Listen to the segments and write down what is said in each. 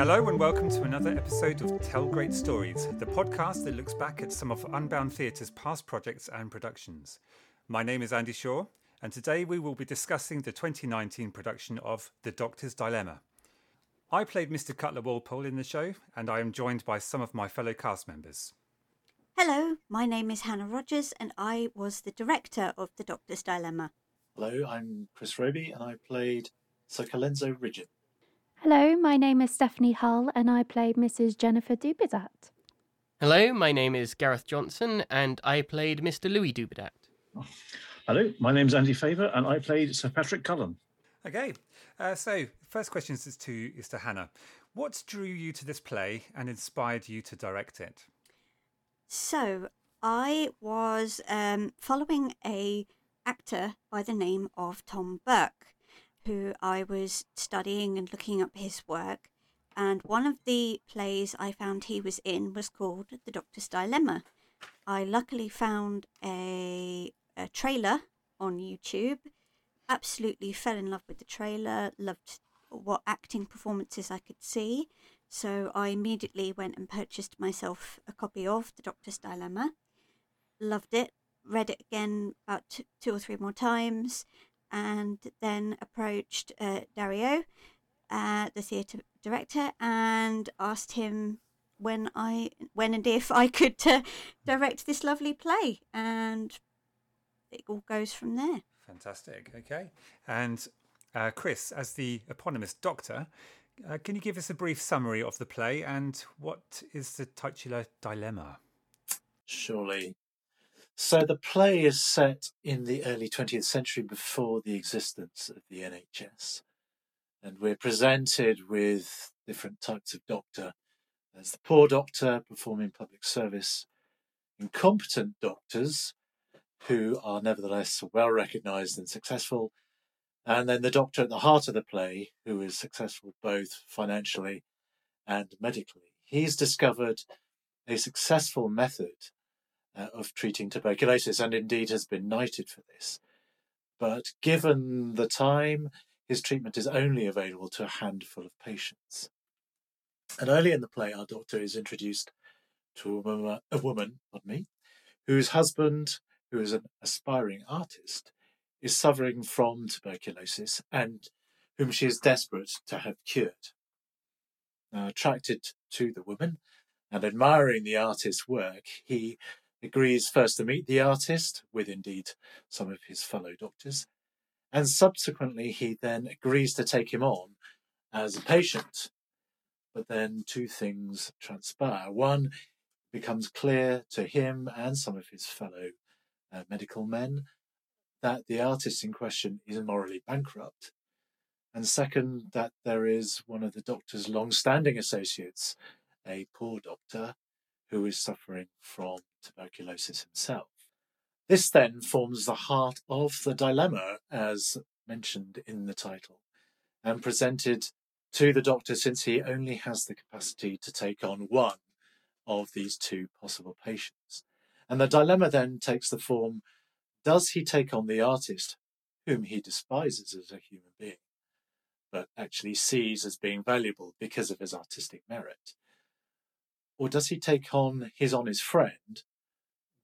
Hello, and welcome to another episode of Tell Great Stories, the podcast that looks back at some of Unbound Theatre's past projects and productions. My name is Andy Shaw, and today we will be discussing the 2019 production of The Doctor's Dilemma. I played Mr. Cutler Walpole in the show, and I am joined by some of my fellow cast members. Hello, my name is Hannah Rogers, and I was the director of The Doctor's Dilemma. Hello, I'm Chris Roby, and I played Sir Colenso Ridgeon. Hello, my name is Stephanie Hull, and I played Mrs. Jennifer Dubedat. Hello, my name is Gareth Johnson, and I played Mr. Louis Dubedat. Hello, my name's Andy Favour, and I played Sir Patrick Cullen. Okay, uh, so first question is to is to Hannah. What drew you to this play and inspired you to direct it? So I was um, following a actor by the name of Tom Burke, who I was studying and looking up his work. And one of the plays I found he was in was called The Doctor's Dilemma. I luckily found a, a trailer on YouTube. Absolutely fell in love with the trailer, loved what acting performances I could see. So I immediately went and purchased myself a copy of The Doctor's Dilemma. Loved it, read it again about two or three more times, and then approached uh, Dario, uh, the theatre director, and asked him when I when and if I could uh, direct this lovely play, and it all goes from there. Fantastic. Okay, and uh, Chris, as the eponymous Doctor. Uh, can you give us a brief summary of the play and what is the titular dilemma? Surely. So the play is set in the early 20th century before the existence of the NHS. And we're presented with different types of doctor. There's the poor doctor performing public service, incompetent doctors who are nevertheless well recognized and successful, and then the doctor at the heart of the play who is successful both financially and medically. He's discovered a successful method uh, of treating tuberculosis and indeed has been knighted for this. But given the time, his treatment is only available to a handful of patients. And early in the play, our doctor is introduced to a woman, a woman pardon me, whose husband, who is an aspiring artist, is suffering from tuberculosis and whom she is desperate to have cured. Now, attracted to the woman and admiring the artist's work, he agrees first to meet the artist, with indeed some of his fellow doctors, and subsequently he then agrees to take him on as a patient. But then two things transpire. One becomes clear to him and some of his fellow uh, medical men that the artist in question is morally bankrupt. And second, that there is one of the doctor's long standing associates, a poor doctor, who is suffering from tuberculosis himself. This then forms the heart of the dilemma, as mentioned in the title, and presented to the doctor since he only has the capacity to take on one of these two possible patients. And the dilemma then takes the form does he take on the artist, whom he despises as a human being, but actually sees as being valuable because of his artistic merit? Or does he take on his honest friend,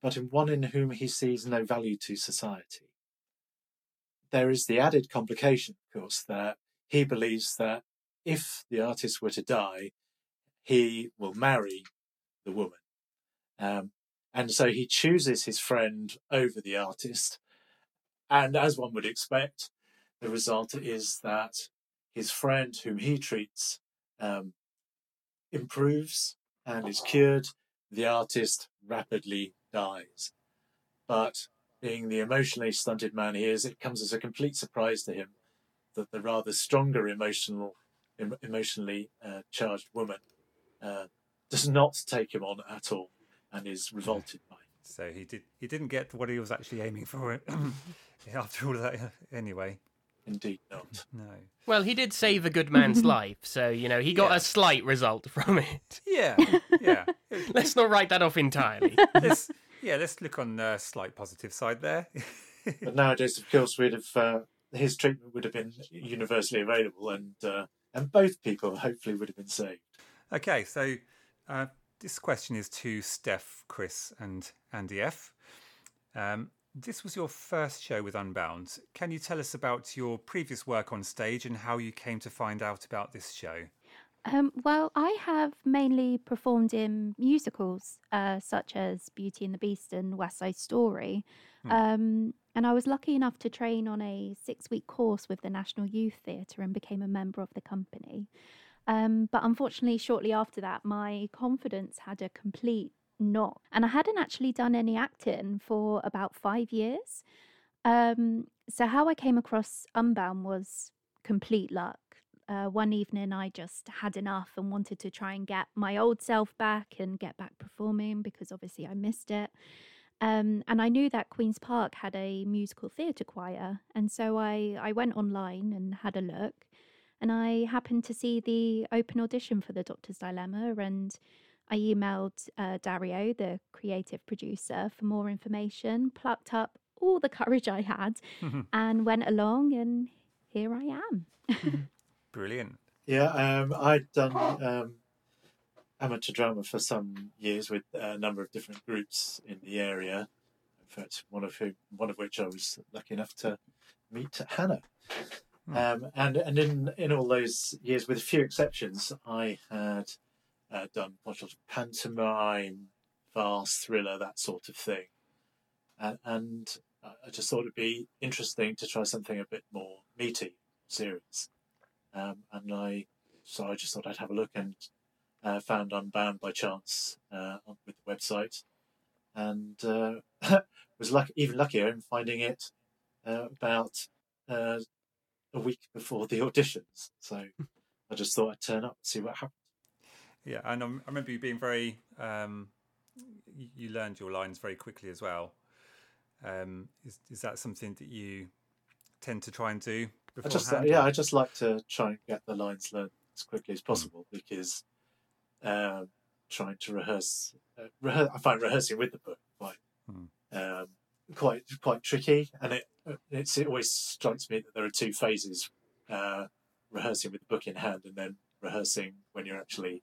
but in one in whom he sees no value to society? There is the added complication, of course, that he believes that if the artist were to die, he will marry the woman. Um, and so he chooses his friend over the artist. And as one would expect, the result is that his friend, whom he treats, um, improves and is cured, the artist rapidly dies. But being the emotionally stunted man he is, it comes as a complete surprise to him that the rather stronger emotional, em- emotionally uh, charged woman uh, does not take him on at all and is revolted by it. So he did. He didn't get what he was actually aiming for. After all that, anyway. Indeed not. No. Well, he did save a good man's life, so you know he got Yeah. a slight result from it. Yeah, yeah. Let's not write that off entirely. let's, yeah, let's look on the slight positive side there. but nowadays, of course, we'd have uh, his treatment would have been universally available, and uh, and both people hopefully would have been saved. Okay, so uh, this question is to Steph, Chris, and Andy F. Um, this was your first show with Unbound. Can you tell us about your previous work on stage and how you came to find out about this show? Um, well, I have mainly performed in musicals uh, such as Beauty and the Beast and West Side Story. Hmm. Um, and I was lucky enough to train on a six week course with the National Youth Theatre and became a member of the company. Um, but unfortunately, shortly after that, my confidence had a complete knock. And I hadn't actually done any acting for about five years. Um, so, how I came across Unbound was complete luck. Uh, one evening, I just had enough and wanted to try and get my old self back and get back performing because obviously I missed it. Um, and I knew that Queen's Park had a musical theatre choir. And so I, I went online and had a look. And I happened to see the open audition for The Doctor's Dilemma. And I emailed uh, Dario, the creative producer, for more information, plucked up all the courage I had, and went along. And here I am. Brilliant. Yeah, um, I'd done um, amateur drama for some years with a number of different groups in the area. In fact, one of who, one of which I was lucky enough to meet Hannah. Um, and and in in all those years, with a few exceptions, I had uh, done much of pantomime, farce, thriller, that sort of thing. And, and I just thought it'd be interesting to try something a bit more meaty, serious. Um, and I, so I just thought I'd have a look and uh, found Unbound by chance uh, with the website, and uh, was lucky, even luckier in finding it uh, about uh, a week before the auditions. So I just thought I'd turn up and see what happened. Yeah, and um, I remember you being very. Um, you, learned your lines very quickly as well. Um, is is that something that you tend to try and do? I just yeah, I just like to try and get the lines learned as quickly as possible because uh, trying to rehearse, uh, rehe- I find rehearsing with the book quite Hmm. um, quite quite tricky, and it it's, it always strikes me that there are two phases: uh, rehearsing with the book in hand, and then rehearsing when you're actually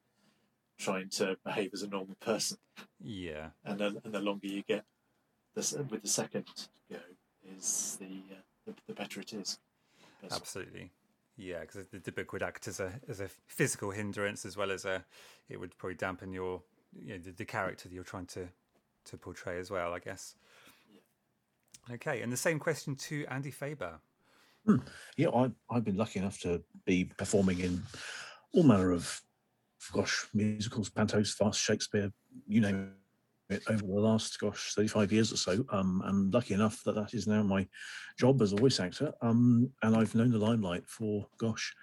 trying to behave as a normal person. Yeah, And the, and the longer you get this, with the second go, is the uh, the, the better it is. Personally. absolutely. Yeah, because the, the book would act as a as a physical hindrance as well as a. It would probably dampen your you know, the, the character that you're trying to to portray as well. I guess. Okay, and the same question to Andy Faber. Yeah, I, I've been lucky enough to be performing in all manner of, gosh, musicals, pantos, farce, Shakespeare, you name it, over the last, gosh, 35 years or so. Um, I'm lucky enough that that is now my job as a voice actor. Um, and I've known the limelight for, gosh,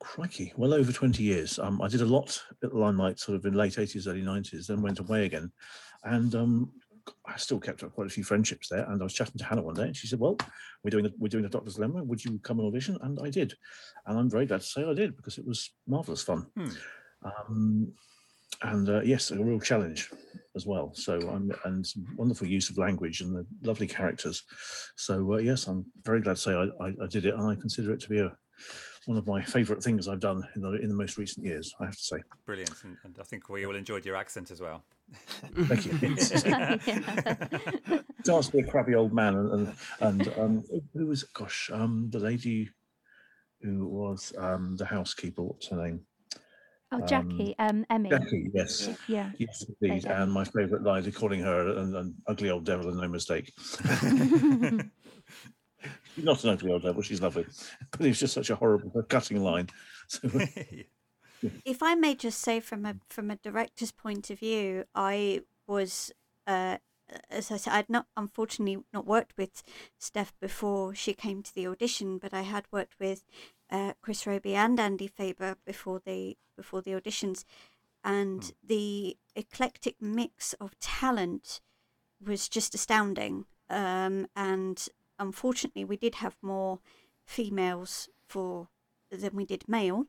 crikey, well over 20 years. Um, I did a lot at the limelight sort of in late 80s, early 90s, then went away again. And um, I still kept up quite a few friendships there. And I was chatting to Hannah one day, and she said, "Well, we're doing the, we're doing the Doctor's Dilemma. Would you come and audition?" And I did, and I'm very glad to say I did because it was marvelous fun. Hmm. Um, and uh, yes, a real challenge as well. So I'm and wonderful use of language and the lovely characters. So uh, yes, I'm very glad to say I, I, I did it, and I consider it to be a one of my favourite things I've done in the in the most recent years. I have to say. Brilliant, and, and I think we all enjoyed your accent as well. Thank you. Yeah. Dance to be a crappy old man and and, and um, who was it? gosh um, the lady who was um, the housekeeper. What's her name? Oh, Jackie, um, Emmy. Jackie. Yes. Yeah. Yeah. Yes, indeed. And my favourite line is calling her an, an ugly old devil and no mistake. She's not an ugly old devil, she's lovely. But it was just such a horrible, cutting line. So, if I may just say from a from a director's point of view, I was uh, as I said, I'd not unfortunately not worked with Steph before she came to the audition, but I had worked with uh, Chris Roby and Andy Faber before the before the auditions, and the eclectic mix of talent was just astounding. Um, and unfortunately, we did have more females for than we did male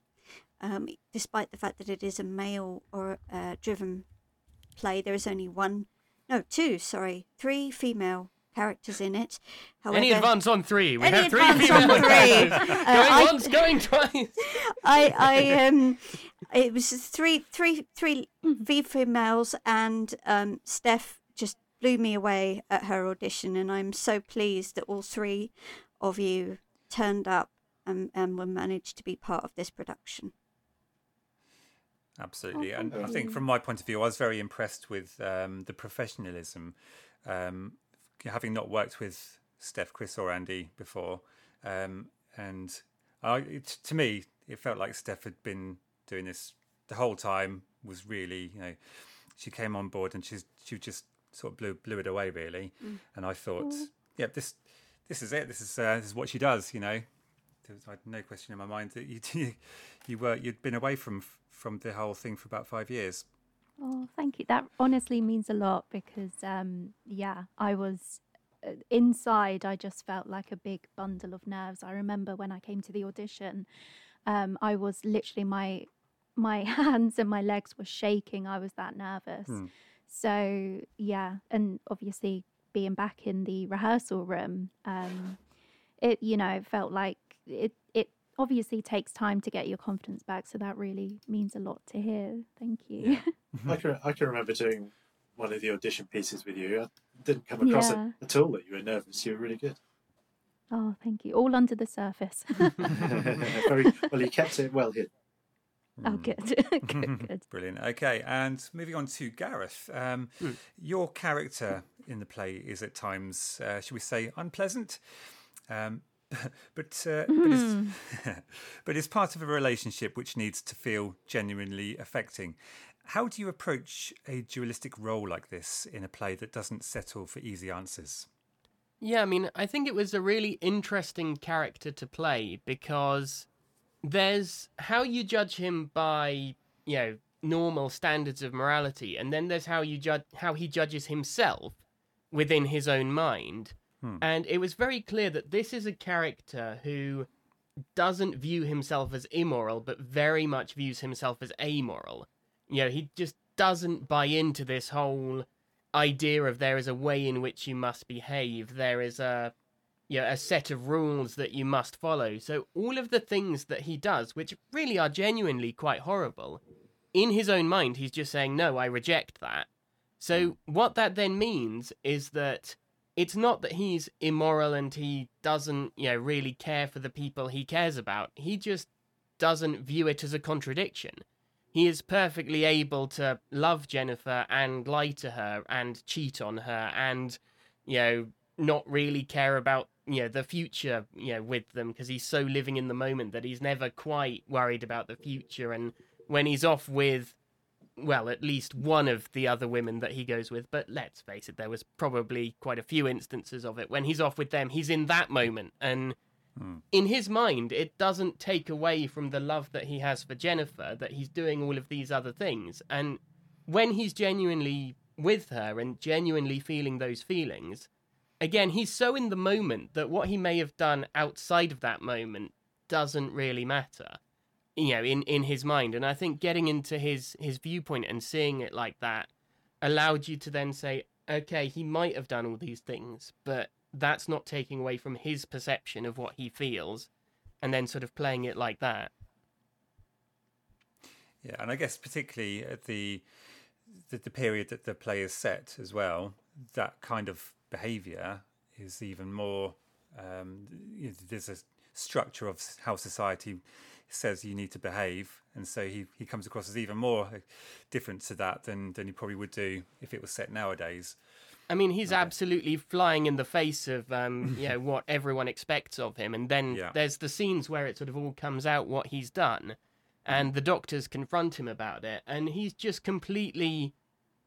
um, despite the fact that it is a male or uh, driven play. There is only one, no, two, sorry, three female characters in it. However, Any advance on three? We Any have three advance on three. characters. Uh, going I- once, going twice. I, I, um, it was three, three, three V females, and um, Steph just blew me away at her audition, and I'm so pleased that all three of you turned up and, and were managed to be part of this production. Absolutely, Oh, and I think from my point of view, I was very impressed with um, the professionalism. Um, having not worked with Steph, Chris, or Andy before, um, and I, it, to me, it felt like Steph had been doing this the whole time. Was really, you know, she came on board and she's she just sort of blew blew it away really. And I thought, yeah, this this is it. This is uh, this is what she does. You know, there was I had no question in my mind that you you were you'd been away from from the whole thing for about five years. Oh, thank you. That honestly means a lot because, um, yeah, I was uh, inside. I just felt like a big bundle of nerves. I remember when I came to the audition, um, I was literally my my hands and my legs were shaking. I was that nervous. Hmm. So yeah, and obviously being back in the rehearsal room, um, it you know it felt like it it obviously takes time to get your confidence back. So that really means a lot to hear. Thank you. Yeah. I can I can remember doing one of the audition pieces with you. I didn't come across Yeah. it at all that you were nervous. You were really good. Oh, thank you. All under the surface. Very well. You kept it well hidden. oh, good. good, good. Brilliant. Okay, and moving on to Gareth. Um, Your character in the play is at times, uh, should we say, unpleasant, um, but uh, but, is, but is part of a relationship which needs to feel genuinely affecting. How do you approach a dualistic role like this in a play that doesn't settle for easy answers? Yeah, I mean, I think it was a really interesting character to play because there's how you judge him by, you know, normal standards of morality, and then there's how you judge how he judges himself within his own mind. Hmm. And it was very clear that this is a character who doesn't view himself as immoral, but very much views himself as amoral. You know, he just doesn't buy into this whole idea of there is a way in which you must behave, there is a you know, a set of rules that you must follow. So all of the things that he does, which really are genuinely quite horrible, in his own mind, he's just saying, "No, I reject that." So hmm. what that then means is that it's not that he's immoral and he doesn't, you know, really care for the people he cares about. He just doesn't view it as a contradiction. He is perfectly able to love Jennifer and lie to her and cheat on her and, you know, not really care about, you know, the future, you know, with them because he's so living in the moment that he's never quite worried about the future. And when he's off with well, at least one of the other women that he goes with, but let's face it, there was probably quite a few instances of it. When he's off with them, he's in that moment. And hmm. in his mind, it doesn't take away from the love that he has for Jennifer that he's doing all of these other things. And when he's genuinely with her and genuinely feeling those feelings, again, he's so in the moment that what he may have done outside of that moment doesn't really matter you know in in his mind and i think getting into his his viewpoint and seeing it like that allowed you to then say okay he might have done all these things but that's not taking away from his perception of what he feels and then sort of playing it like that Yeah, and I guess particularly at the the, the period that the play is set as well, that kind of behaviour is even more. Um, there's a structure of how society says you need to behave, and so he, he comes across as even more different to that than than he probably would do if it was set nowadays. I mean, he's absolutely flying in the face of, um, you know, what everyone expects of him. And then Yeah. there's the scenes where it sort of all comes out what he's done, and the doctors confront him about it, and he's just completely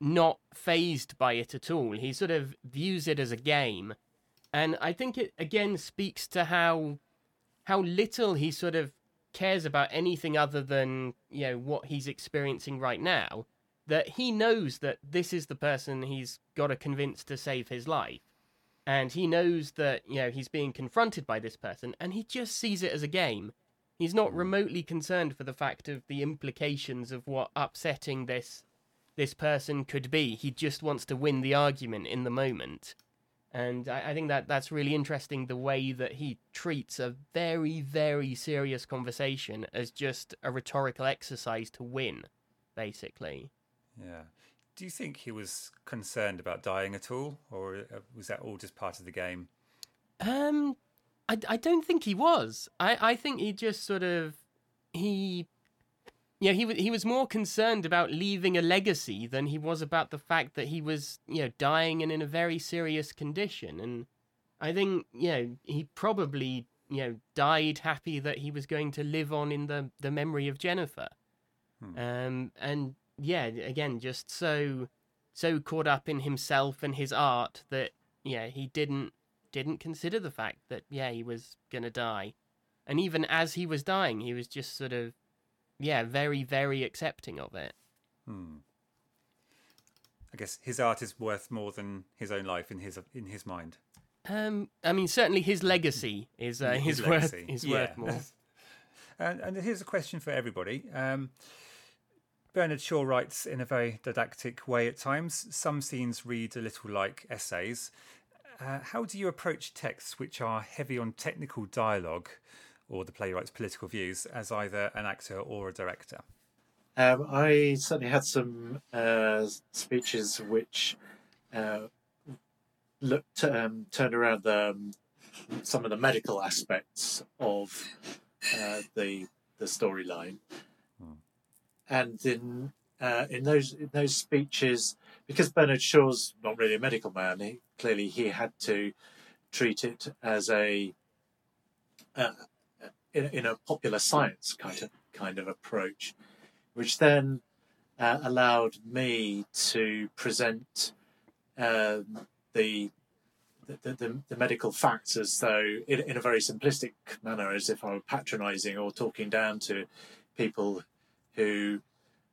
not phased by it at all. He sort of views it as a game, and I think it again speaks to how how little he sort of cares about anything other than you know what he's experiencing right now that he knows that this is the person he's got to convince to save his life. And he knows that, you know, he's being confronted by this person, and he just sees it as a game. He's not mm. remotely concerned for the fact of the implications of what upsetting this this person could be. He just wants to win the argument in the moment. And I, I think that that's really interesting the way that he treats a very, very serious conversation as just a rhetorical exercise to win, basically. Yeah. Do you think he was concerned about dying at all, or uh, was that all just part of the game? Um, I, I don't think he was. I, I think he just sort of he yeah he was he was more concerned about leaving a legacy than he was about the fact that he was you know dying and in a very serious condition and I think you know he probably you know died happy that he was going to live on in the the memory of Jennifer. Hmm. Um and yeah again just so so caught up in himself and his art that yeah he didn't didn't consider the fact that yeah he was gonna die and even as he was dying he was just sort of yeah very very accepting of it Hmm. I guess his art is worth more than his own life in his in his mind. um i mean certainly his legacy is uh, His is worth is Yeah. worth more And, and here's a question for everybody. Um, Bernard Shaw writes in a very didactic way at times. Some scenes read a little like essays. Uh, how do you approach texts which are heavy on technical dialogue or the playwright's political views as either an actor or a director? Um, I certainly had some uh, speeches which uh, looked um, turned around the, um, some of the medical aspects of uh, the the storyline, Hmm. and in uh, in those in those speeches, because Bernard Shaw's not really a medical man, he, clearly he had to treat it as a uh, in, in a popular science kind of kind of approach which then uh, allowed me to present um, the, the, the the medical facts as though in, in a very simplistic manner, as if I were patronising or talking down to people who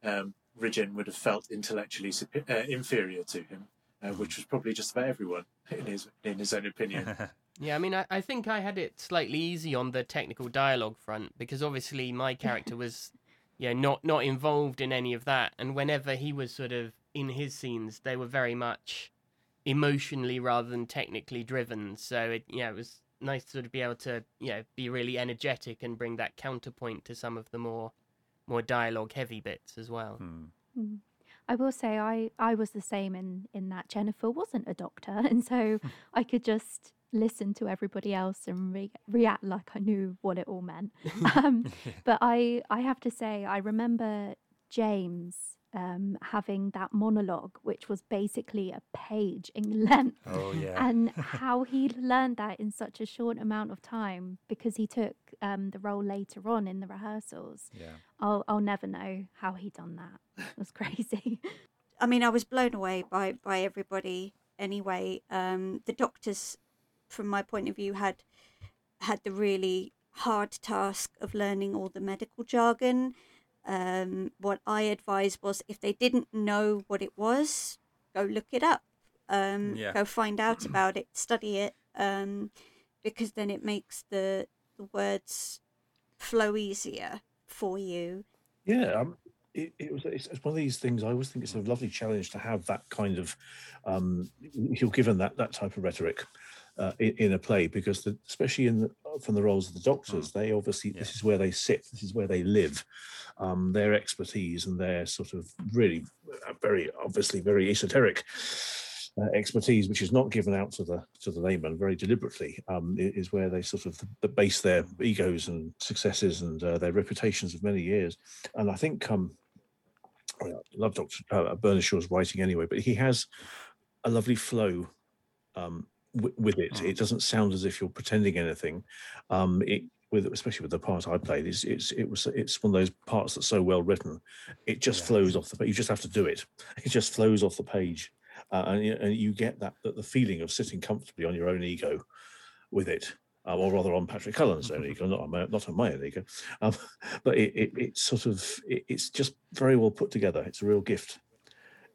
um, Ridgeon would have felt intellectually uh, inferior to him, uh, which was probably just about everyone in his in his own opinion. Yeah, I mean, I, I think I had it slightly easy on the technical dialogue front because obviously my character was, yeah, not not involved in any of that, and whenever he was sort of in his scenes, they were very much emotionally rather than technically driven. So it, yeah, it was nice to sort of be able to, you know, be really energetic and bring that counterpoint to some of the more more dialogue heavy bits as well. Hmm. Mm. I will say I, I was the same in, in that Jennifer wasn't a doctor, and so I could just listen to everybody else and re- react like I knew what it all meant. um, but I I have to say I remember James um, having that monologue, which was basically a page in length, Oh yeah. and how he learned that in such a short amount of time because he took um, the role later on in the rehearsals. yeah. I'll I'll never know how he done that. It was crazy. I mean, I was blown away by by everybody. Anyway, um, the doctors, from my point of view, had had the really hard task of learning all the medical jargon. Um, what I advised was, if they didn't know what it was, go look it up. Um, Yeah. Go find out about it, study it, um, because then it makes the the words flow easier for you. Yeah, um, it, it was. It's, it's one of these things. I always think it's a lovely challenge to have that kind of. Um, you're given that that type of rhetoric uh, in, in a play because, the, especially in the, from the roles of the doctors, they obviously this is where they sit. This is where they live. Um, their expertise and their sort of really uh, very obviously very esoteric. Uh, expertise, which is not given out to the to the layman very deliberately, um, is where they sort of base their egos and successes and uh, their reputations of many years and I think um, I love Dr. Uh, Bernard Shaw's writing anyway, but he has a lovely flow um, w- with it. Mm. It doesn't sound as if you're pretending anything. Um, it with especially with the part I played, it's, it's it was it's one of those parts that's so well written, it just Yeah. flows off the page. You just have to do it. It just flows off the page, uh, and, you- and you get that, that the feeling of sitting comfortably on your own ego with it. Um, or rather, on Patrick Cullen's own ego, not on my, not on my own ego. Um, but it, it, it's sort of it, it's just very well put together. It's a real gift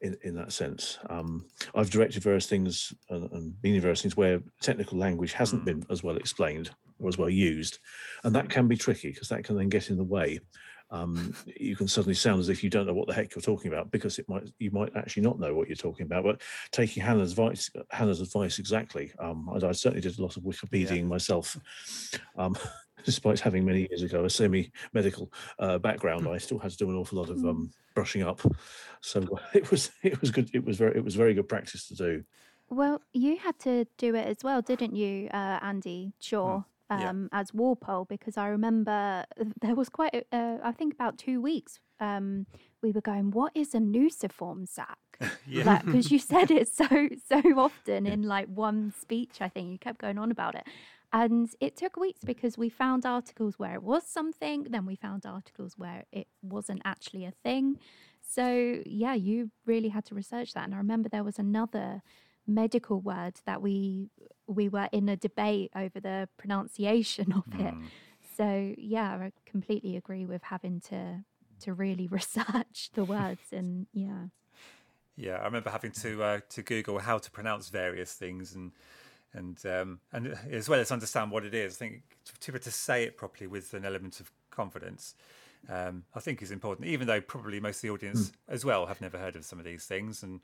in, in that sense. Um, I've directed various things and, and been in various things where technical language hasn't Mm. been as well explained or as well used, and that can be tricky because that can then get in the way um, you can suddenly sound as if you don't know what the heck you're talking about because it might you might actually not know what you're talking about. But taking Hannah's advice, Hannah's advice exactly. Um, I, I, certainly did a lot of Wikipediaing yeah. myself. Um, despite having many years ago a semi-medical uh, background, I still had to do an awful lot of hmm. um, brushing up. So it was it was good. It was very it was very good practice to do. Well, you had to do it as well, didn't you, uh, Andy Shaw? um, yeah. as Walpole because I remember there was quite, uh, I think about two weeks, um, we were going, what is a nuciform sac? yeah. Because you said it so, so often in like one speech, I think you kept going on about it. And it took weeks because we found articles where it was something, then we found articles where it wasn't actually a thing. So, yeah, you really had to research that. And I remember there was another medical word that we we were in a debate over the pronunciation of it. Mm. So yeah, I completely agree with having to to really research the words and yeah. Yeah, I remember having to uh, to Google how to pronounce various things and and um, and as well as understand what it is. I think to be able to say it properly with an element of confidence, um, I think is important. Even though probably most of the audience mm. as well have never heard of some of these things, and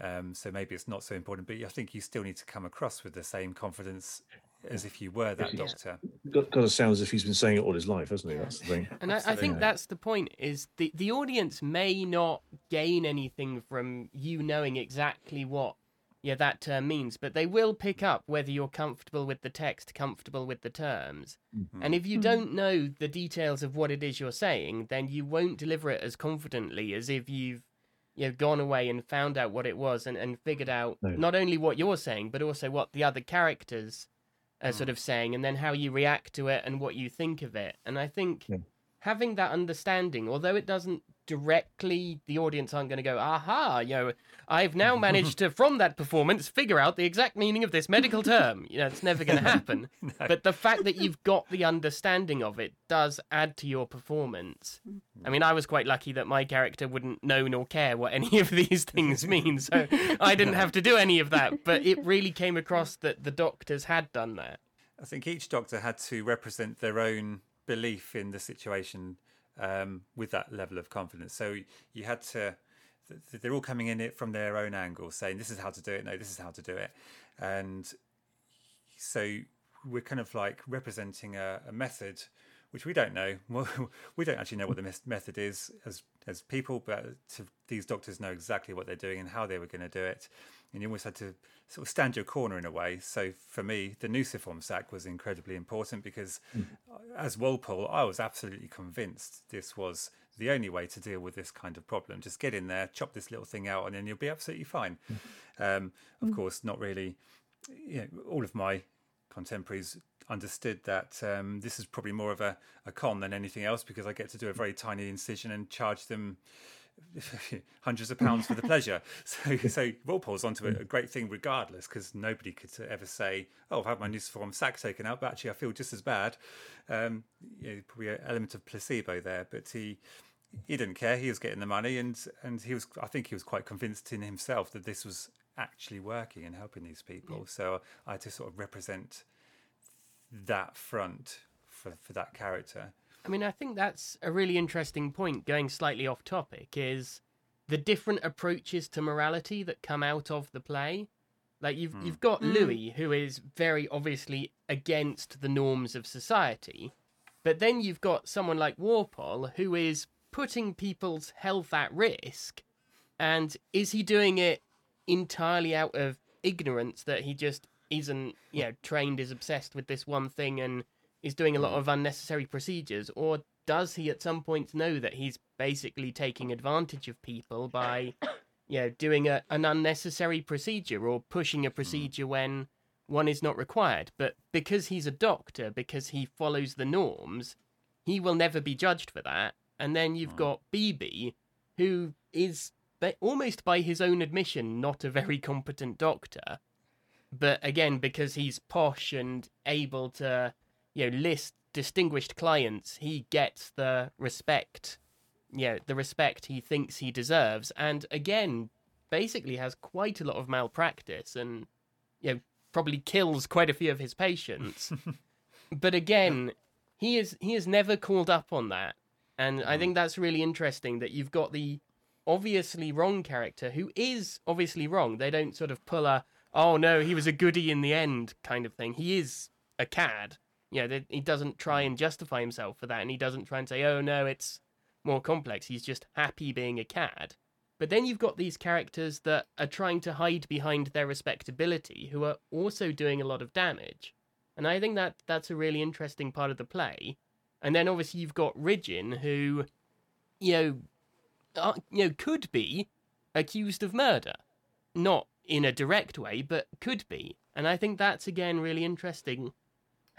um, so maybe it's not so important, but I think you still need to come across with the same confidence as if you were that doctor. Got, got to sound as if he's been saying it all his life, hasn't he? That's the thing. And I, I, think that's the point: is the the audience may not gain anything from you knowing exactly what yeah that term means, but they will pick up whether you're comfortable with the text, comfortable with the terms. Mm-hmm. And if you mm-hmm. don't know the details of what it is you're saying, then you won't deliver it as confidently as if you've you know gone away and found out what it was and, and figured out no. not only what you're saying but also what the other characters are mm. sort of saying and then how you react to it and what you think of it and i think yeah. having that understanding although it doesn't directly the audience aren't going to go aha you know i've now managed to from that performance figure out the exact meaning of this medical term. You know it's never going to happen. No. but the fact that you've got the understanding of it does add to your performance. I mean i was quite lucky that my character wouldn't know nor care what any of these things mean so i didn't have to do any of that. But it really came across that the doctors had done that. I think each doctor had to represent their own belief in the situation um, with that level of confidence. So you had to. They're all coming in it from their own angle, saying this is how to do it. No, this is how to do it, and so we're kind of like representing a, a method which we don't know. Well, we don't actually know what the method is as as people, but these doctors know exactly what they're doing and how they were going to do it and you almost had to sort of stand your corner in a way. So for me, the nuciform sac was incredibly important because mm. as Walpole, I was absolutely convinced this was the only way to deal with this kind of problem. Just get in there, chop this little thing out, and then you'll be absolutely fine. Mm. Um, of mm. course, not really. You know, all of my contemporaries understood that um, this is probably more of a, a con than anything else because I get to do a very tiny incision and charge them hundreds of pounds for the pleasure. So, so Walpole's onto a, a great thing regardless, because nobody could ever say, "Oh, I've had my nuciform sac taken out, but actually I feel just as bad." Um, you know, probably an element of placebo there, but he he didn't care. He was getting the money, and and he was. I think he was quite convinced in himself that this was actually working and helping these people. So I had to sort of represent that front for for that character. I mean, I think that's a really interesting point, going slightly off topic, is the different approaches to morality that come out of the play. Like you've mm. you've got mm. Louis, who is very obviously against the norms of society, but then you've got someone like Walpole, who is putting people's health at risk, and is he doing it entirely out of ignorance that he just isn't, you know, trained, is obsessed with this one thing and is doing a lot hmm. of unnecessary procedures, or does he at some point know that he's basically taking advantage of people by, you know, doing a, an unnecessary procedure or pushing a hmm. procedure when one is not required? But because he's a doctor, because he follows the norms, he will never be judged for that. And then you've hmm. got BB, who is almost by his own admission not a very competent doctor. But again, because he's posh and able to you know list distinguished clients, he gets the respect, you know, the respect he thinks he deserves, and again, basically has quite a lot of malpractice and you know probably kills quite a few of his patients. but again, he is he is never called up on that, And I mm. think that's really interesting that you've got the obviously wrong character who is obviously wrong. They don't sort of pull a, oh no, he was a goody in the end kind of thing. He is a cad. You know, he doesn't try and justify himself for that. And he doesn't try and say, oh no, it's more complex. He's just happy being a cad. But then you've got these characters that are trying to hide behind their respectability who are also doing a lot of damage. And I think that that's a really interesting part of the play. And then obviously you've got Ridgeon who, you know, uh, you know, could be accused of murder. Not in a direct way, but could be. And I think that's again really interesting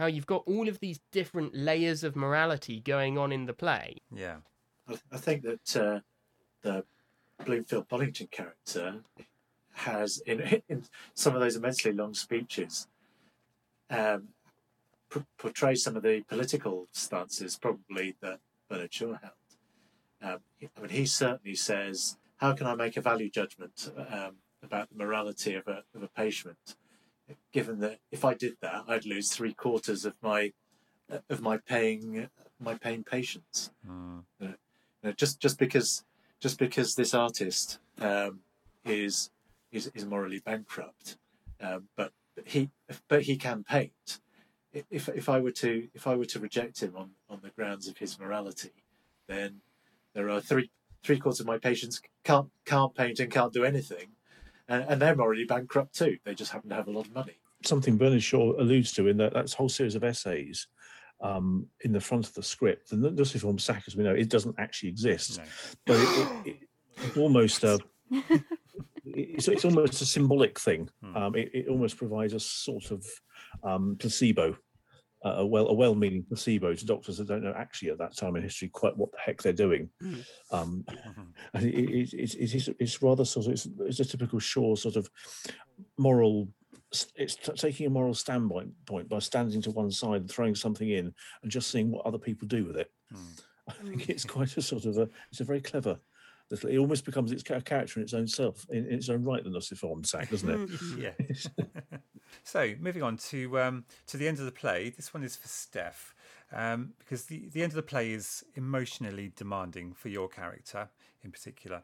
how you've got all of these different layers of morality going on in the play. Yeah. I, I think that uh, the Bloomfield Bonington character has, in, in some of those immensely long speeches, um, p- portrays some of the political stances probably that Bernard Shaw held. Um, I mean, he certainly says, "How can I make a value judgment um, about the morality of a of a patient, given that if I did that, I'd lose three quarters of my of my paying my paying patients. Mm. You know, you know, just just because just because this artist um, is, is is morally bankrupt, um, but he but he can paint. If if I were to if I were to reject him on, on the grounds of his morality, then there are three three quarters of my patients can't can't paint and can't do anything, and, and they're morally bankrupt too. They just happen to have a lot of money. Something Bernard Shaw alludes to in that that's whole series of essays um, in the front of the script. And the Nuciform sac, as we know, it doesn't actually exist, No. but it, it, it, it's almost a it's, it's almost a symbolic thing. Hmm. Um, it, it almost provides a sort of um, placebo, uh, a well a well-meaning placebo to doctors that don't know actually at that time in history quite what the heck they're doing. Mm. Um, and it, it, it, it is it's rather sort of it's, it's a typical Shaw sort of moral. It's t- taking a moral standpoint point by standing to one side and throwing something in and just seeing what other people do with it. Mm. I think it's quite a sort of a it's a very clever. It almost becomes its ca- character in its own self, in, in its own right, the Nuciform sac, doesn't it? Yeah. So moving on to um, to the end of the play. This one is for Steph um, because the the end of the play is emotionally demanding for your character in particular.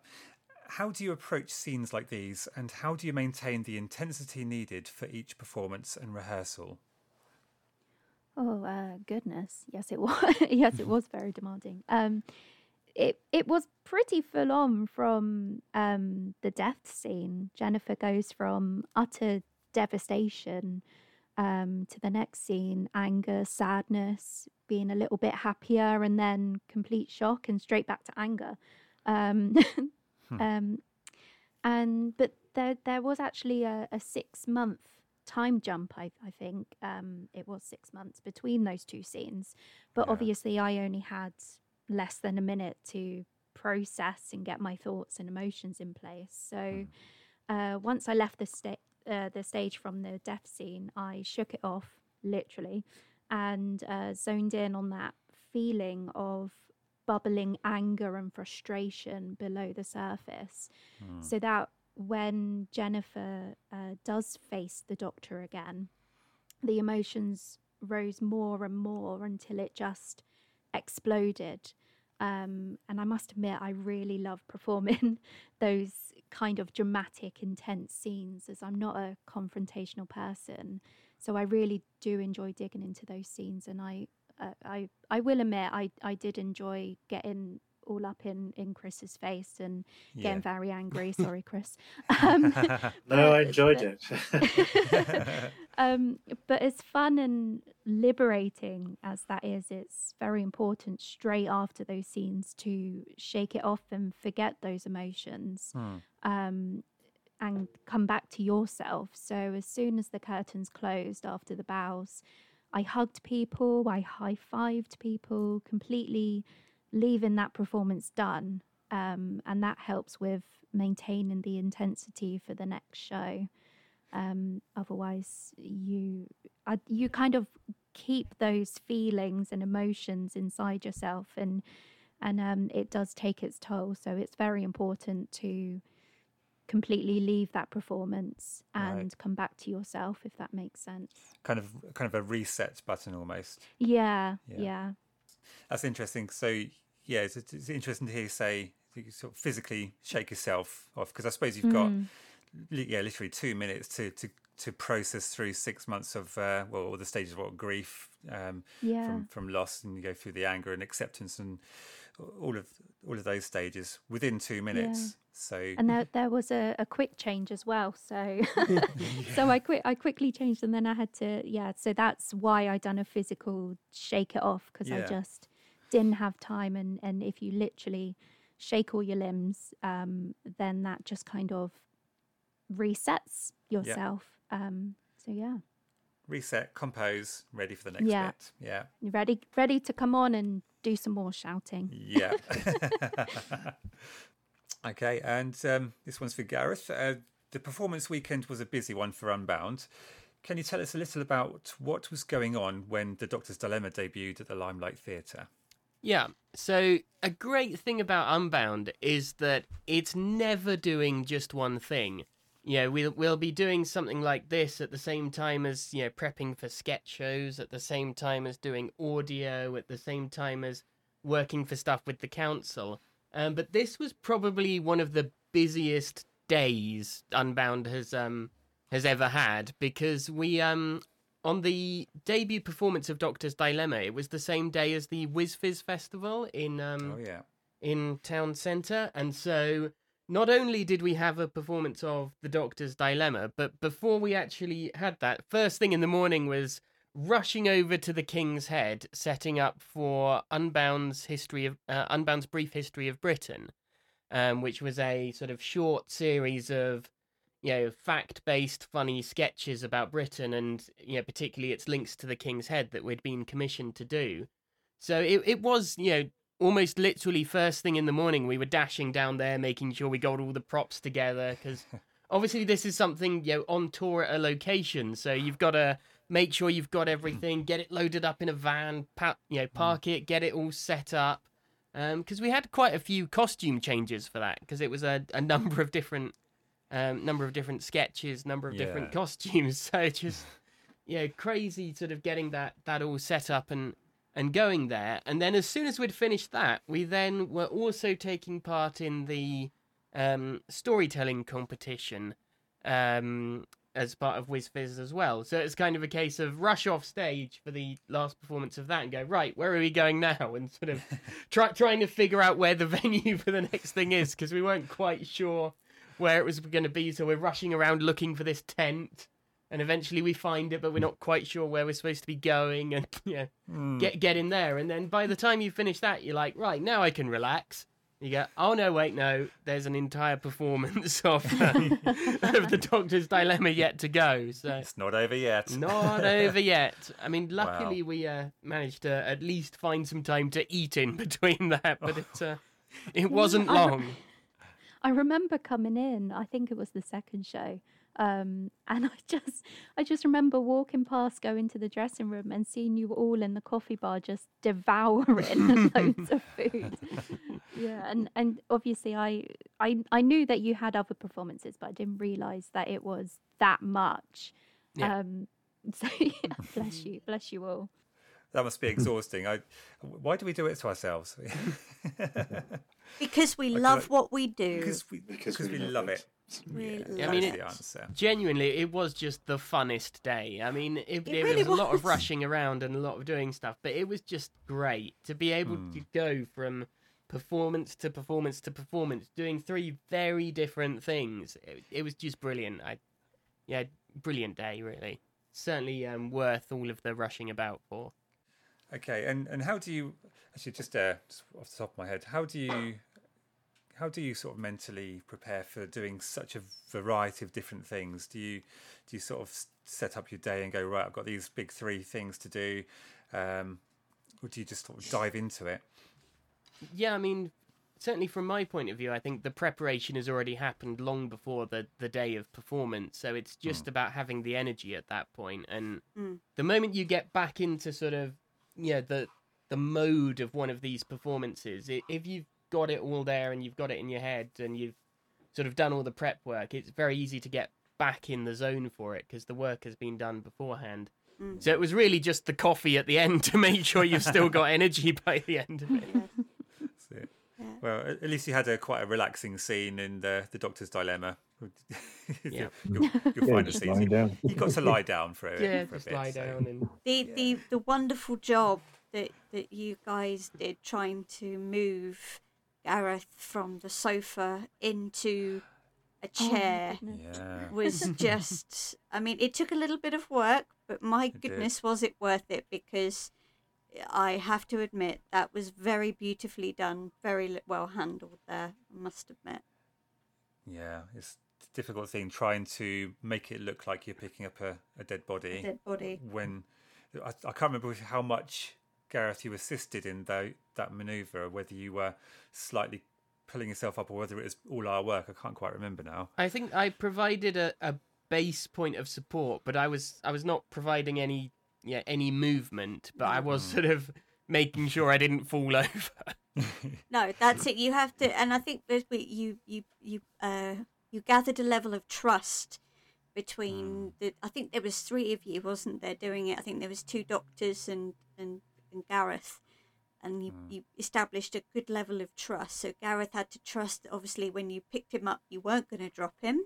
How do you approach scenes like these, and how do you maintain the intensity needed for each performance and rehearsal? Oh uh, goodness, yes it was. yes, it was very demanding. Um, it it was pretty full on from um, the death scene. Jennifer goes from utter devastation um, to the next scene, anger, sadness, being a little bit happier, and then complete shock and straight back to anger. Um, Hmm. um, and but there there was actually a, a six month time jump. I I think um, it was six months between those two scenes. But Yeah. obviously, I only had less than a minute to process and get my thoughts and emotions in place. So uh, once I left the sta- uh, the stage from the death scene, I shook it off literally and uh, zoned in on that feeling of bubbling anger and frustration below the surface Mm. so that when Jennifer uh, does face the doctor again, the emotions rose more and more until it just exploded. Um, and I must admit, I really love performing those kind of dramatic, intense scenes as I'm not a confrontational person. So I really do enjoy digging into those scenes. And I, uh, I, I will admit, I, I did enjoy getting all up in, in Chris's face and getting very angry. Sorry, Chris. Um, No, I enjoyed but- it. Um, but as fun and liberating as that is, it's very important straight after those scenes to shake it off and forget those emotions Mm. um, and come back to yourself. So as soon as the curtains closed after the bows, I hugged people, I high fived people, completely leaving that performance done. Um, and that helps with maintaining the intensity for the next show. Um, otherwise, you you kind of keep those feelings and emotions inside yourself, and and um, it does take its toll. So it's very important to completely leave that performance and Right. come back to yourself, if that makes sense. kind of kind of a reset button almost. Yeah, Yeah. yeah. That's interesting. So yeah, it's, it's interesting to hear you say you sort of physically shake yourself off because I suppose you've got Mm. li- yeah literally two minutes to to to process through six months of uh, well all the stages of what grief um, Yeah. from from loss and you go through the anger and acceptance and all of all of those stages within two minutes. So and there, there was a, a quick change as well so so i quick i quickly changed and then i had to yeah so that's why i done a physical shake it off because i just didn't have time and and if you literally shake all your limbs um then that just kind of resets yourself um so yeah reset, compose, ready for the next Yeah. bit. Yeah. You're ready ready to come on and do some more shouting Yeah. okay, and um, this one's for Gareth. Uh, the performance weekend was a busy one for Unbound. Can you tell us a little about what was going on when The Doctor's Dilemma debuted at the Limelight Theatre? Yeah. So a great thing about Unbound is that it's never doing just one thing. You know, we'll we'll be doing something like this at the same time as you know prepping for sketch shows, at the same time as doing audio, at the same time as working for stuff with the council. Um, but this was probably one of the busiest days Unbound has um has ever had because we um on the debut performance of Doctor's Dilemma, it was the same day as the WizFizz Festival in um, Oh, yeah. in town centre, and so not only did we have a performance of the Doctor's Dilemma, but before we actually had that, first thing in the morning was rushing over to the King's Head, setting up for Unbound's history of uh, Unbound's brief history of Britain, um, which was a sort of short series of you know fact-based funny sketches about Britain and you know particularly its links to the King's Head that we'd been commissioned to do. So it it was you know almost literally first thing in the morning we were dashing down there making sure we got all the props together because obviously this is something you know on tour at a location so you've got to make sure you've got everything get it loaded up in a van pa- you know park it get it all set up because we had quite a few costume changes for that because it was a, a number of different um, number of different sketches number of different costumes so just you know crazy sort of getting that that all set up and and going there and then as soon as we'd finished that we then were also taking part in the um, storytelling competition um, as part of WizFizz as well. So it's kind of a case of rush off stage for the last performance of that and go, right, where are we going now? And sort of try, trying to figure out where the venue for the next thing is because we weren't quite sure where it was going to be. So we're rushing around looking for this tent. And eventually we find it, but we're not quite sure where we're supposed to be going, and yeah, get get in there. And then by the time you finish that, you're like, right now I can relax. You go, oh no, wait, no, there's an entire performance of um, of the Doctor's Dilemma yet to go. So It's not over yet. not over yet. I mean, luckily we uh, managed to at least find some time to eat in between that, but it uh, it wasn't I- long. I remember coming in. I think it was the second show, um, and I just, I just remember walking past, going to the dressing room, and seeing you all in the coffee bar just devouring loads of food. Yeah, and and obviously I, I, I knew that you had other performances, but I didn't realise that it was that much. Yeah. Um, so yeah, bless you, bless you all. That must be exhausting. I, why do we do it to ourselves? Because we love like- what we do. because we, because we love it. We Yeah, love I mean, it. answer. Genuinely, it was just the funnest day. I mean, it, It there really was a lot of rushing around and a lot of doing stuff, but it was just great to be able to go from performance to performance to performance, doing three very different things. It, it was just brilliant. I, yeah, brilliant day, really. Certainly um, worth all of the rushing about for. Okay, and and how do you actually just uh, just off the top of my head, how do you how do you sort of mentally prepare for doing such a variety of different things? Do you do you sort of set up your day and go right? I've got these big three things to do, um, or do you just sort of dive into it? Yeah, I mean, certainly from my point of view, I think the preparation has already happened long before the, the day of performance. So it's just about having the energy at that point. And Mm. the moment you get back into sort of, yeah, the the mode of one of these performances. If you've got it all there and you've got it in your head and you've sort of done all the prep work, it's very easy to get back in the zone for it because the work has been done beforehand. Mm. So it was really just the coffee at the end to make sure you've still got energy by the end of it. Well, at at least you had a quite a relaxing scene in the the Doctor's Dilemma. Yeah. you'll, you'll Yeah, find a just scene. lying down. You got to lie down for a, yeah, for a just bit. lie so- down and the the the wonderful job that that you guys did trying to move Gareth from the sofa into a Oh chair goodness. Yeah. was just I mean it took a little bit of work but my It did. goodness was it worth it because I have to admit that was very beautifully done very well handled there I must admit Yeah, it's a difficult thing trying to make it look like you're picking up a, a dead body dead body when I, I can't remember how much Gareth you assisted in tho- that maneuver, whether you were slightly pulling yourself up or whether it was all our work. I can't quite remember now. I think I provided a, a base point of support, but I was I was not providing any yeah any movement, but I was sort of making sure I didn't fall over. No, that's it. You have to, and I think that we, you you you uh you gathered a level of trust between the. I think there was three of you, wasn't there, doing it? I think there was two doctors and and, and Gareth, and you you established a good level of trust. So Gareth had to trust that obviously when you picked him up, you weren't going to drop him.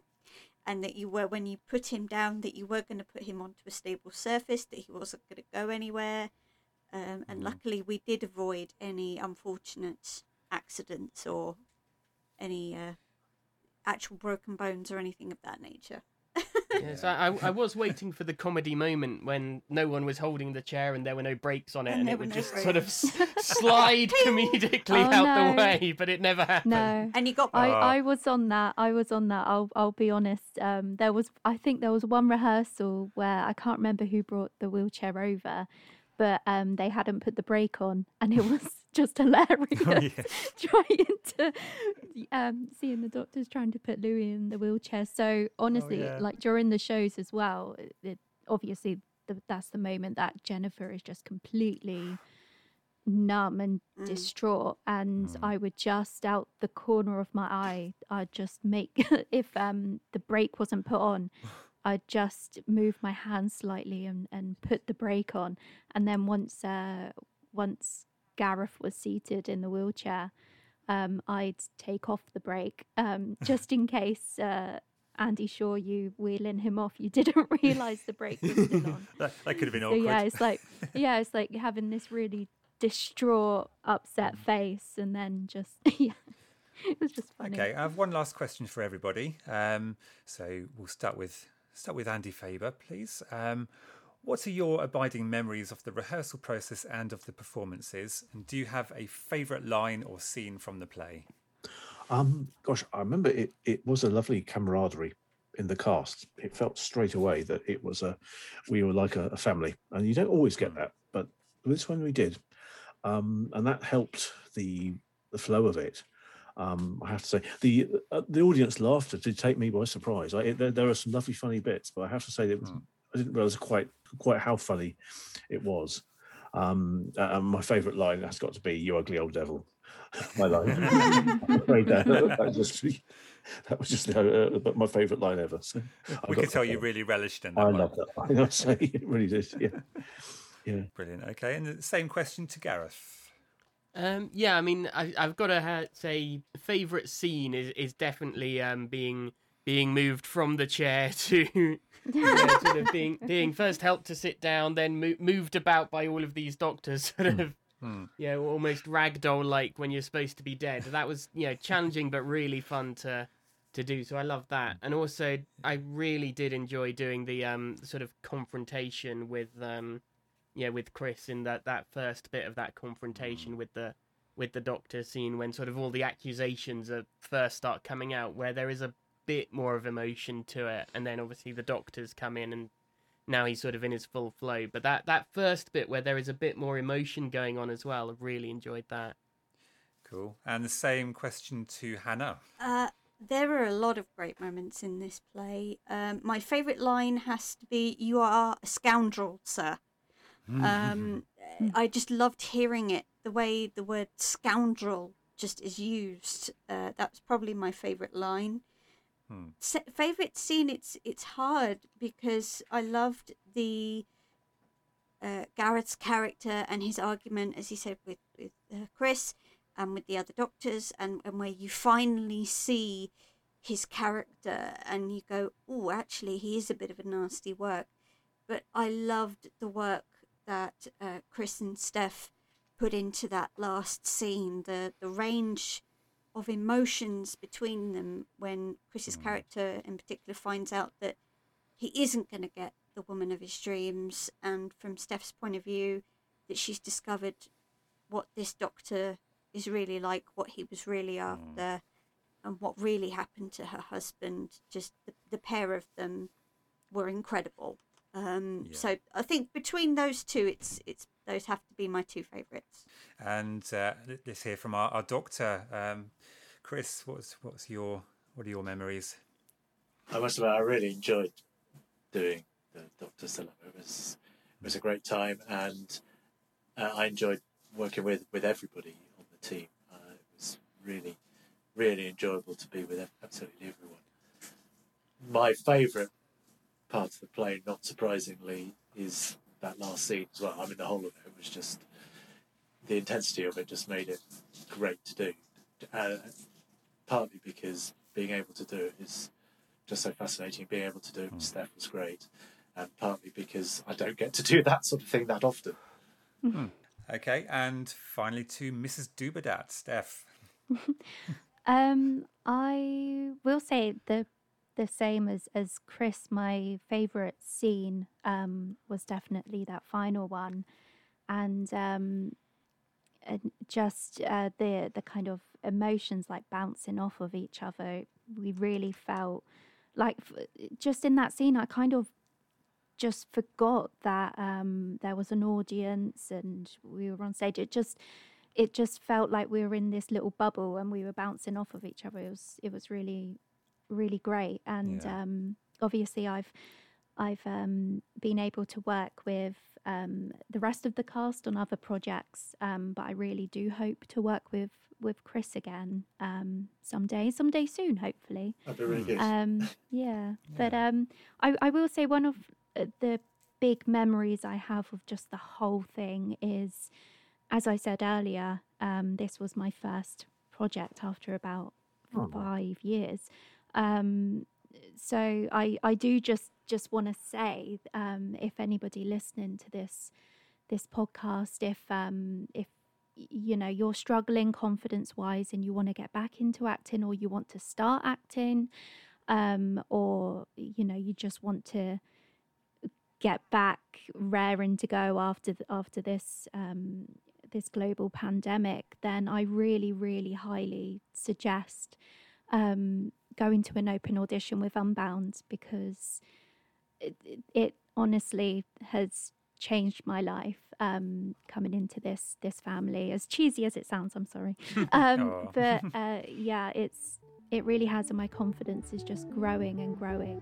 And that you were, when you put him down, that you were going to put him onto a stable surface, that he wasn't going to go anywhere, um, and luckily we did avoid any unfortunate accidents or any uh, actual broken bones or anything of that nature. Yes, I, I I was waiting for the comedy moment when no one was holding the chair and there were no brakes on it, And and, it would no just sort of s- slide comedically Oh, out no. the way, but it never happened. No. And you got I, Ah. I was on that. I was on that. I'll I'll be honest. Um, there was I think there was one rehearsal where I can't remember who brought the wheelchair over, but um, they hadn't put the brake on, and it was just hilarious Oh, yeah. trying to um, seeing the doctors trying to put Louis in the wheelchair. So honestly, yeah. like during the shows as well, it, it, obviously the, that's the moment that Jennifer is just completely numb and Mm. distraught and Mm. i would just out the corner of my eye i'd just make if um the brake wasn't put on i'd just move my hand slightly and, and put the brake on and then once uh once gareth was seated in the wheelchair um i'd take off the brake um just in case uh Andy Shaw, you wheeling him off, you didn't realise the brake was still on. that, that could have been So awkward. yeah, it's like yeah, it's like having this really distraught, upset face, and then just yeah, it was just funny. Okay, I have one last question for everybody. Um, so we'll start with start with Andy Faber, please. Um, what are your abiding memories of the rehearsal process and of the performances? And do you have a favourite line or scene from the play? Um, gosh, I remember it. It was a lovely camaraderie in the cast. It felt straight away that it was a, we were like a, a family, and you don't always get that, but this one we did, um, and that helped the the flow of it. Um, I have to say the uh, the audience laughter did take me by surprise. I, there, there are some lovely funny bits, but I have to say that it was, I didn't realize quite quite how funny it was. Um, uh, and my favourite line has got to be "You ugly old devil." my line. That, that was just that was just uh, uh, my favourite line ever. So we got could tell say you that. really relished in that I one. love that. I know, say it really did. Yeah, yeah. Brilliant. Okay, and the same question to Gareth. Um, yeah, I mean, I, I've got to ha- say, favorite scene is is definitely um being being moved from the chair to sort of being being first helped to sit down, then mo- moved about by all of these doctors, sort of. Hmm. Yeah, almost ragdoll like when you're supposed to be dead. That was, you know, challenging but really fun to to do. So I love that. And also I really did enjoy doing the um sort of confrontation with um yeah, with Chris in that that first bit of that confrontation with the with the doctor scene when sort of all the accusations are first start coming out where there is a bit more of emotion to it and then obviously the doctors come in and now he's sort of in his full flow but that that first bit where there is a bit more emotion going on as well i've really enjoyed that Cool. And the same question to Hannah. Uh, there are a lot of great moments in this play. Um, my favourite line has to be "You are a scoundrel, sir." Um, I just loved hearing it. The way the word scoundrel just is used. Uh, that's probably my favourite line. Hmm. Favorite scene. It's it's hard because I loved the uh, Gareth's character and his argument, as he said with with uh, Chris, and with the other doctors, and, and where you finally see his character and you go, oh, actually, he is a bit of a nasty work. But I loved the work that uh, Chris and Steph put into that last scene, the, the range of emotions between them when Chris's Mm. character in particular finds out that he isn't going to get the woman of his dreams, and from Steph's point of view, that she's discovered what this doctor is really like, what he was really after, and what really happened to her husband. Just the, the pair of them were incredible. Um, Yeah. So I think between those two, it's it's those have to be my two favourites. And uh, let- let's hear from our, our doctor, um, Chris. What's what's your what are your memories? I must admit, I really enjoyed doing the Doctor's Dilemma. It was it was a great time, and uh, I enjoyed working with, with everybody on the team. Uh, it was really really enjoyable to be with absolutely everyone. My favourite part of the play, not surprisingly, is that last scene as well. I mean, the whole of it was just the intensity of it just made it great to do. Uh, partly because being able to do it is just so fascinating. Being able to do it with Steph was great, and partly because I don't get to do that sort of thing that often. Okay, and finally to Mrs. Dubedat, Steph. Um, I will say the the same as as Chris. My favorite scene um was definitely that final one, and um, and just uh, the the kind of emotions like bouncing off of each other. We really felt like just in that scene. I kind of just forgot that um there was an audience and we were on stage. It just it just felt like we were in this little bubble and we were bouncing off of each other. It was it was really really great and Yeah. um, obviously I've I've um, been able to work with um, the rest of the cast on other projects, um, but I really do hope to work with with Chris again um, someday, someday soon, hopefully. That'd be really good. Um, yeah, but um, I, I will say one of uh, the big memories I have of just the whole thing is, as I said earlier, um, this was my first project after about Oh. five years. Um, so I, I do just just want to say, um, if anybody listening to this this podcast, if um, if you know you're struggling confidence wise and you want to get back into acting or you want to start acting um, or you know you just want to get back raring to go after after this um, this global pandemic, then I really, really highly suggest um, going to an open audition with Unbound because it, it, honestly has changed my life um, coming into this this family. As cheesy as it sounds, I'm sorry, um, Aw. but uh, yeah, it's it really has, and my confidence is just growing and growing.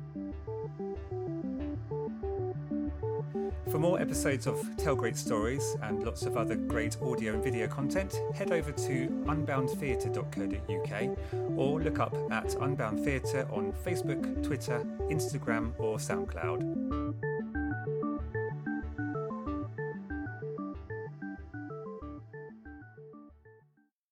For more episodes of Tell Great Stories and lots of other great audio and video content, head over to unboundtheatre.co.uk or look up at Unbound Theatre on Facebook, Twitter, Instagram, or SoundCloud.